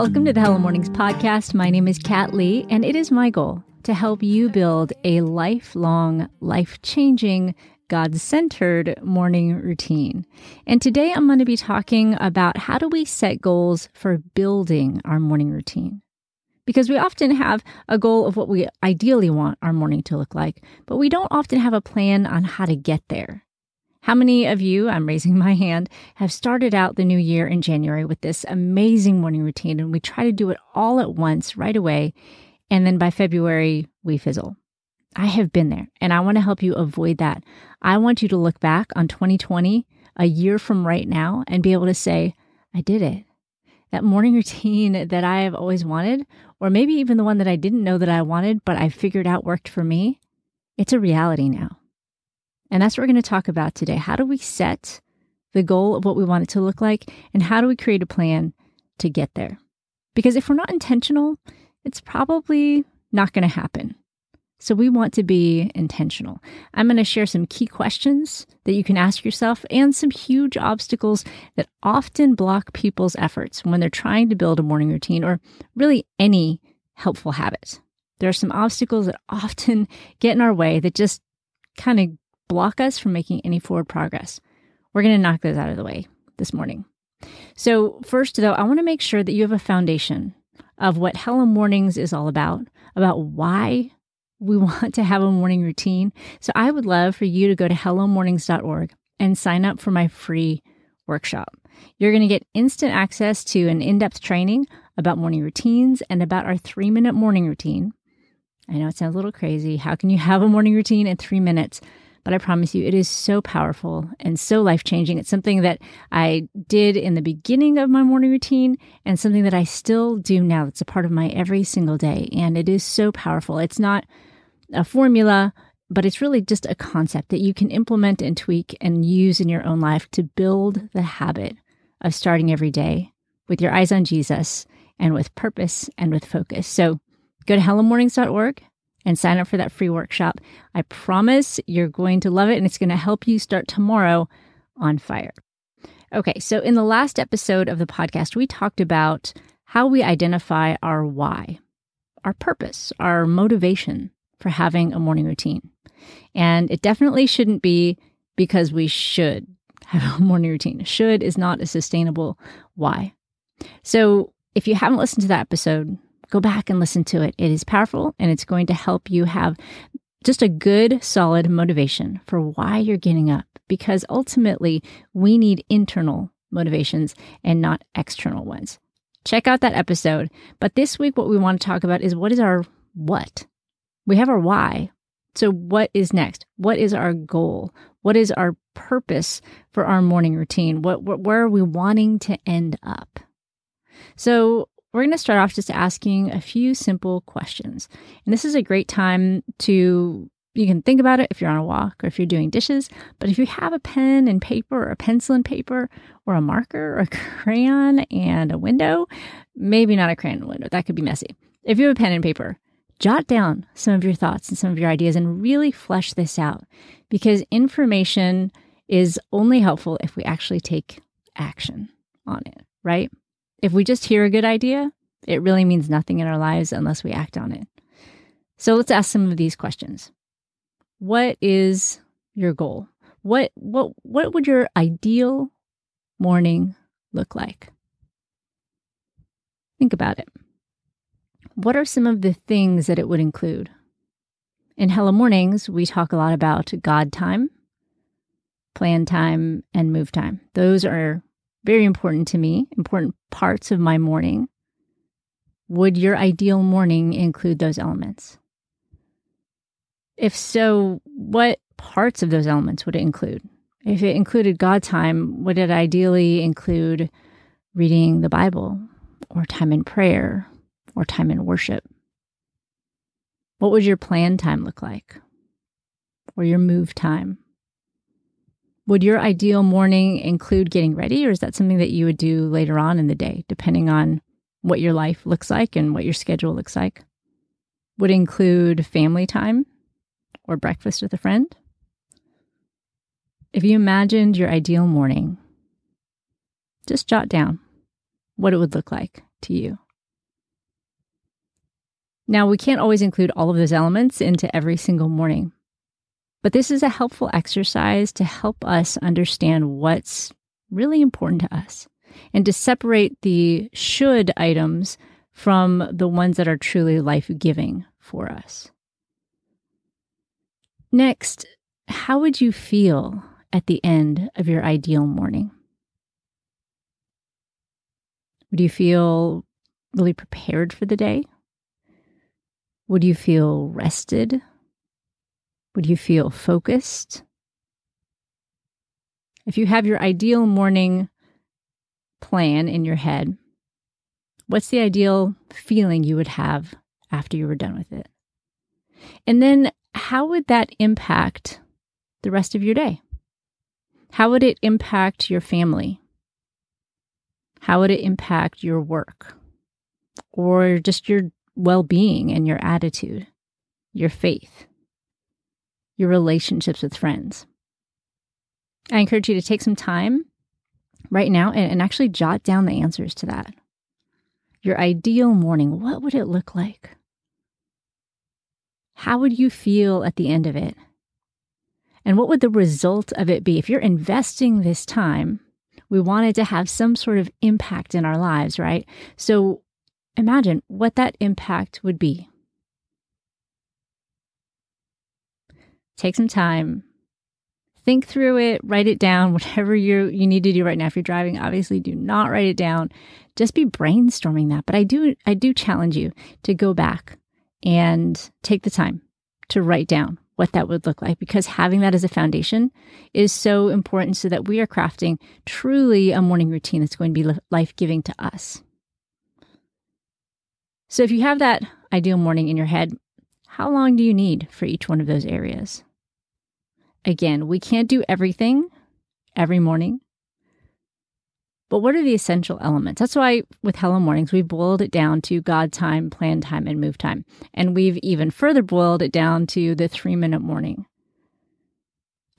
Welcome to the Hello Mornings podcast. My name is Kat Lee, and it is my goal to help you build a lifelong, life changing, God centered morning routine. And today I'm going to be talking about how do we set goals for building our morning routine. Because we often have a goal of what we ideally want our morning to look like, but we don't often have a plan on how to get there. How many of you, I'm raising my hand, have started out the new year in January with this amazing morning routine and we try to do it all at once right away. And then by February, we fizzle. I have been there and I want to help you avoid that. I want you to look back on 2020, a year from right now, and be able to say, I did it. That morning routine that I have always wanted, or maybe even the one that I didn't know that I wanted, but I figured out worked for me, it's a reality now. And that's what we're going to talk about today. How do we set the goal of what we want it to look like? And how do we create a plan to get there? Because if we're not intentional, it's probably not going to happen. So we want to be intentional. I'm going to share some key questions that you can ask yourself and some huge obstacles that often block people's efforts when they're trying to build a morning routine or really any helpful habit. There are some obstacles that often get in our way that just kind of block us from making any forward progress. We're going to knock those out of the way this morning. So, first, though, I want to make sure that you have a foundation of what Hello Mornings is all about, about why we want to have a morning routine. So, I would love for you to go to hellomornings.org and sign up for my free workshop. You're going to get instant access to an in depth training about morning routines and about our three minute morning routine. I know it sounds a little crazy. How can you have a morning routine in three minutes? But I promise you, it is so powerful and so life changing. It's something that I did in the beginning of my morning routine and something that I still do now. It's a part of my every single day. And it is so powerful. It's not a formula, but it's really just a concept that you can implement and tweak and use in your own life to build the habit of starting every day with your eyes on Jesus and with purpose and with focus. So go to hellomornings.org and sign up for that free workshop. I promise you're going to love it and it's going to help you start tomorrow on fire. Okay, so in the last episode of the podcast, we talked about how we identify our why, our purpose, our motivation for having a morning routine. And it definitely shouldn't be because we should have a morning routine. Should is not a sustainable why. So if you haven't listened to that episode, go back and listen to it. It is powerful and it's going to help you have just a good, solid motivation for why you're getting up because ultimately we need internal motivations and not external ones. Check out that episode. But this week, what we want to talk about is what is our what? We have our why. So, what is next? What is our goal? What is our purpose for our morning routine? What, where are we wanting to end up? So, we're going to start off just asking a few simple questions. And this is a great time to, you can think about it if you're on a walk or if you're doing dishes. But if you have a pen and paper or a pencil and paper or a marker or a crayon and a window, maybe not a crayon and window, that could be messy. If you have a pen and paper, jot down some of your thoughts and some of your ideas and really flesh this out because information is only helpful if we actually take action on it, right? If we just hear a good idea, it really means nothing in our lives unless we act on it. So let's ask some of these questions. What is your goal? What what what would your ideal morning look like? Think about it. What are some of the things that it would include? In Hello Mornings, we talk a lot about God time, plan time, and move time. Those are very important to me, important parts of my morning. Would your ideal morning include those elements? If so, what parts of those elements would it include? If it included God time, would it ideally include reading the Bible or time in prayer or time in worship? What would your plan time look like? Or your move time? Would your ideal morning include getting ready, or is that something that you would do later on in the day, depending on what your life looks like and what your schedule looks like? Would include family time or breakfast with a friend? If you imagined your ideal morning, just jot down what it would look like to you Now, we can't always include all of those elements into every single morning, but this is a helpful exercise to help us understand what's really important to us and to separate the should items from the ones that are truly life giving for us. Next, how would you feel at the end of your ideal morning? Would you feel really prepared for the day? Would you feel rested? Would you feel focused? If you have your ideal morning plan in your head, what's the ideal feeling you would have after you were done with it? And then how would that impact the rest of your day? How would it impact your family? How would it impact your work or just your well being and your attitude, your faith, your relationships with friends? I encourage you to take some time right now and, and actually jot down the answers to that. Your ideal morning, what would it look like? How would you feel at the end of it? And what would the result of it be? If you're investing this time, we wanted to have some sort of impact in our lives, right? So imagine what that impact would be. Take some time, think through it, write it down, whatever you you need to do right now. If you're driving, obviously do not write it down. Just be brainstorming that. But I do I do challenge you to go back and take the time to write down what that would look like because having that as a foundation is so important so that we are crafting truly a morning routine that's going to be life giving to us. So, if you have that ideal morning in your head, how long do you need for each one of those areas? Again, we can't do everything every morning. But what are the essential elements? That's why with Hello Mornings, we boiled it down to God time, plan time, and move time. And we've even further boiled it down to the three minute morning.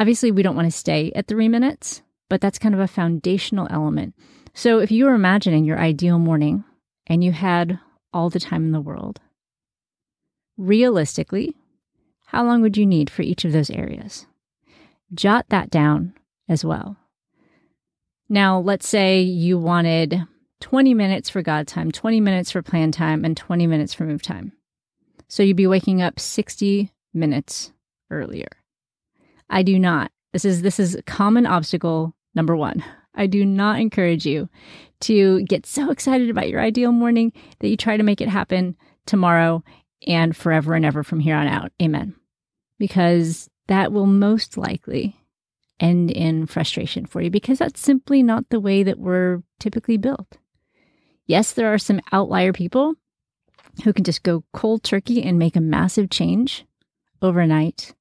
Obviously, we don't want to stay at three minutes, but that's kind of a foundational element. So if you were imagining your ideal morning and you had all the time in the world, realistically, how long would you need for each of those areas? Jot that down as well. Now, let's say you wanted 20 minutes for God time, 20 minutes for plan time, and 20 minutes for move time. So you'd be waking up 60 minutes earlier. I do not. This is this is common obstacle number 1. I do not encourage you to get so excited about your ideal morning that you try to make it happen tomorrow and forever and ever from here on out. Amen. Because that will most likely end in frustration for you because that's simply not the way that we're typically built. Yes, there are some outlier people who can just go cold turkey and make a massive change overnight.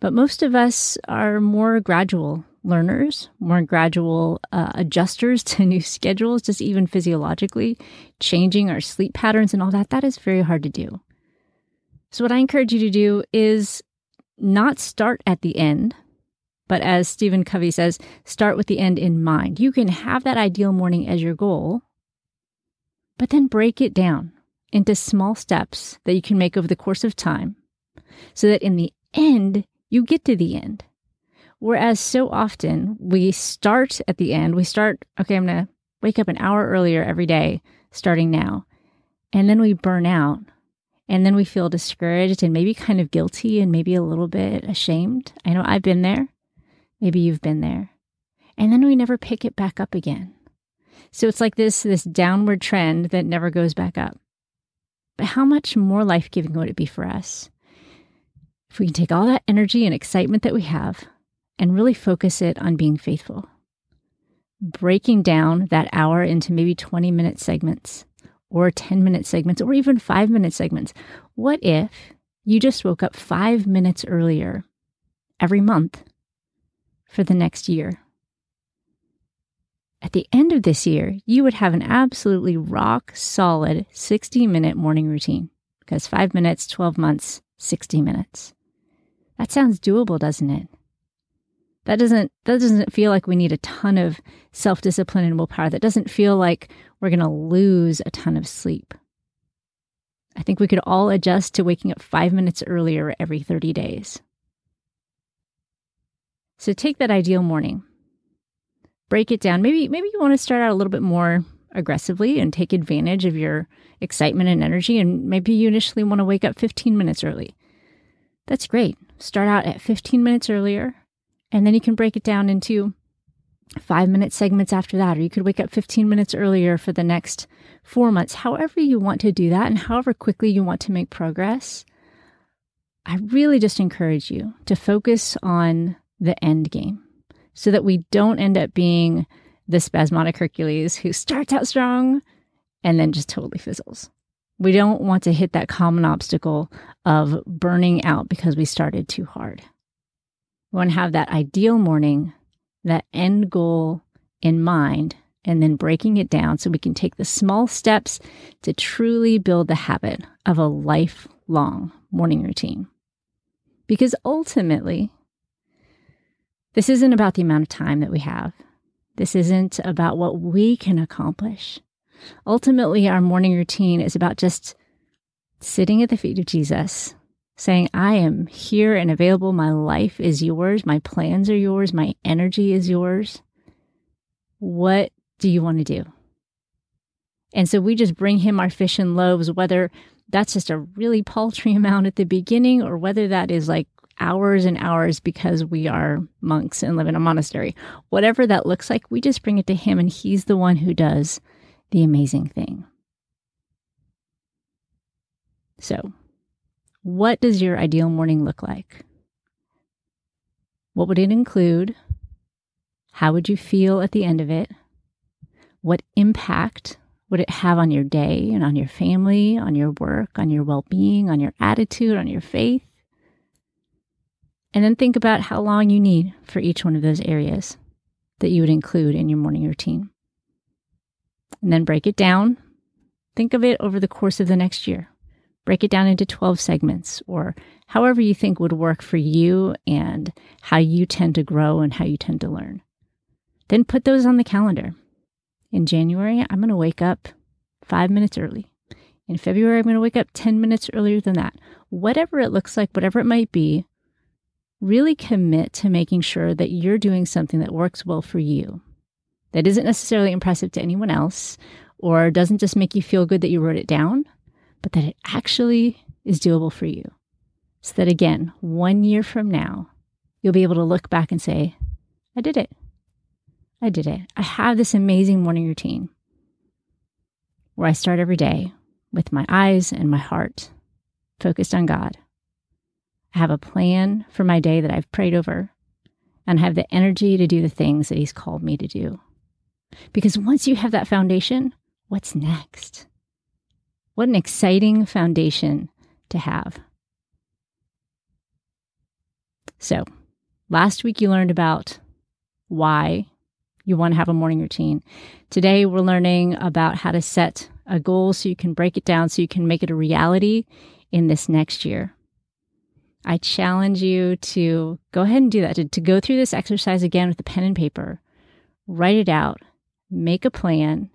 But most of us are more gradual learners, more gradual uh, adjusters to new schedules, just even physiologically, changing our sleep patterns and all that. That is very hard to do. So, what I encourage you to do is not start at the end but as Stephen Covey says, start with the end in mind. You can have that ideal morning as your goal, but then break it down into small steps that you can make over the course of time so that in the end, you get to the end. Whereas so often we start at the end, we start, okay, I'm going to wake up an hour earlier every day starting now. And then we burn out. And then we feel discouraged and maybe kind of guilty and maybe a little bit ashamed. I know I've been there. Maybe you've been there. And then we never pick it back up again. So it's like this this downward trend that never goes back up. But how much more life-giving would it be for us if we can take all that energy and excitement that we have and really focus it on being faithful? Breaking down that hour into maybe 20 minute segments or 10 minute segments or even 5 minute segments. What if you just woke up 5 minutes earlier every month for the next year. At the end of this year, you would have an absolutely rock solid 60 minute morning routine because five minutes, 12 months, 60 minutes. That sounds doable, doesn't it? That doesn't that doesn't feel like we need a ton of self-discipline and willpower. That doesn't feel like we're going to lose a ton of sleep. I think we could all adjust to waking up five minutes earlier every 30 days. So take that ideal morning, break it down. Maybe, maybe you want to start out a little bit more aggressively and take advantage of your excitement and energy. And maybe you initially want to wake up 15 minutes early. That's great. Start out at 15 minutes earlier, and then you can break it down into five minute segments after that, or you could wake up 15 minutes earlier for the next four months. However, you want to do that, and however quickly you want to make progress, I really just encourage you to focus on the end game so that we don't end up being the spasmodic Hercules who starts out strong and then just totally fizzles. We don't want to hit that common obstacle of burning out because we started too hard. We want to have that ideal morning, that end goal in mind, and then breaking it down so we can take the small steps to truly build the habit of a lifelong morning routine. Because ultimately, this isn't about the amount of time that we have. This isn't about what we can accomplish. Ultimately, our morning routine is about just sitting at the feet of Jesus, saying, I am here and available. My life is yours. My plans are yours. My energy is yours. What do you want to do? And so we just bring him our fish and loaves, whether that's just a really paltry amount at the beginning or whether that is like hours and hours because we are monks and live in a monastery. Whatever that looks like, we just bring it to him and he's the one who does the amazing thing. So, what does your ideal morning look like? What would it include? How would you feel at the end of it? What impact would it have on your day and on your family, on your work, on your well being, on your attitude, on your faith? And then think about how long you need for each one of those areas that you would include in your morning routine and then break it down. Think of it over the course of the next year. Break it down into 12 segments or however you think would work for you and how you tend to grow and how you tend to learn. Then put those on the calendar. In January, I'm going to wake up five minutes early. In February, I'm going to wake up 10 minutes earlier than that. Whatever it looks like, whatever it might be, really commit to making sure that you're doing something that works well for you that isn't necessarily impressive to anyone else or doesn't just make you feel good that you wrote it down, but that it actually is doable for you. So that again, one year from now, you'll be able to look back and say, I did it. I did it. I have this amazing morning routine where I start every day with my eyes and my heart focused on God. I have a plan for my day that I've prayed over and have the energy to do the things that He's called me to do. Because once you have that foundation, what's next? What an exciting foundation to have. So, last week you learned about why you want to have a morning routine. Today we're learning about how to set a goal so you can break it down so you can make it a reality in this next year. I challenge you to go ahead and do that, to, to go through this exercise again with a pen and paper, write it out, make a plan,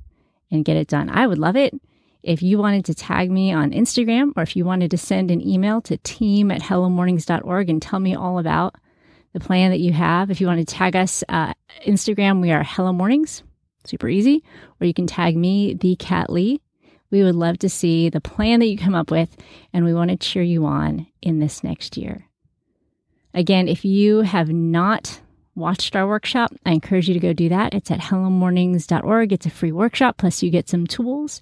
and get it done. I would love it if you wanted to tag me on Instagram or if you wanted to send an email to team at hellomornings.org and tell me all about the plan that you have. If you want to tag us, uh, Instagram, we are Hello Mornings, super easy. Or you can tag me, the Kat Lee. We would love to see the plan that you come up with, and we want to cheer you on in this next year. Again, if you have not watched our workshop, I encourage you to go do that. It's at hellomornings.org. It's a free workshop, plus, you get some tools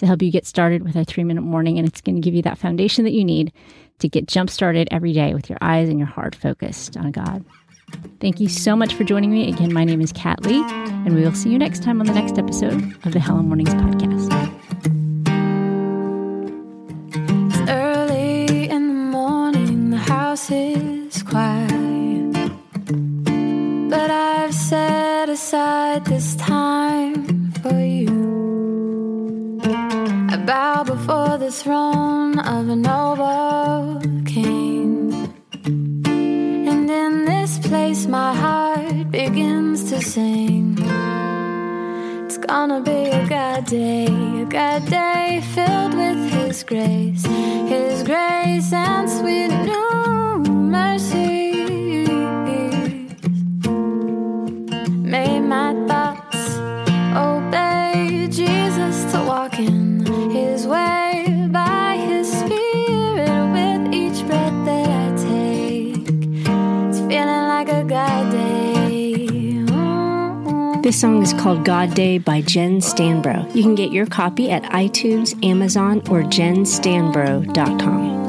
to help you get started with our three minute morning. And it's going to give you that foundation that you need to get jump started every day with your eyes and your heart focused on God. Thank you so much for joining me. Again, my name is Kat Lee, and we will see you next time on the next episode of the Hello Mornings podcast. It's early in the morning, the house is quiet. But I've set aside this time for you. the throne of a noble king. And in this place, my heart begins to sing. It's gonna be a good day, a good day filled with His grace, His grace and sweet news. This song is called God Day by Jen Stanbro. You can get your copy at iTunes, Amazon, or jenstanbro.com.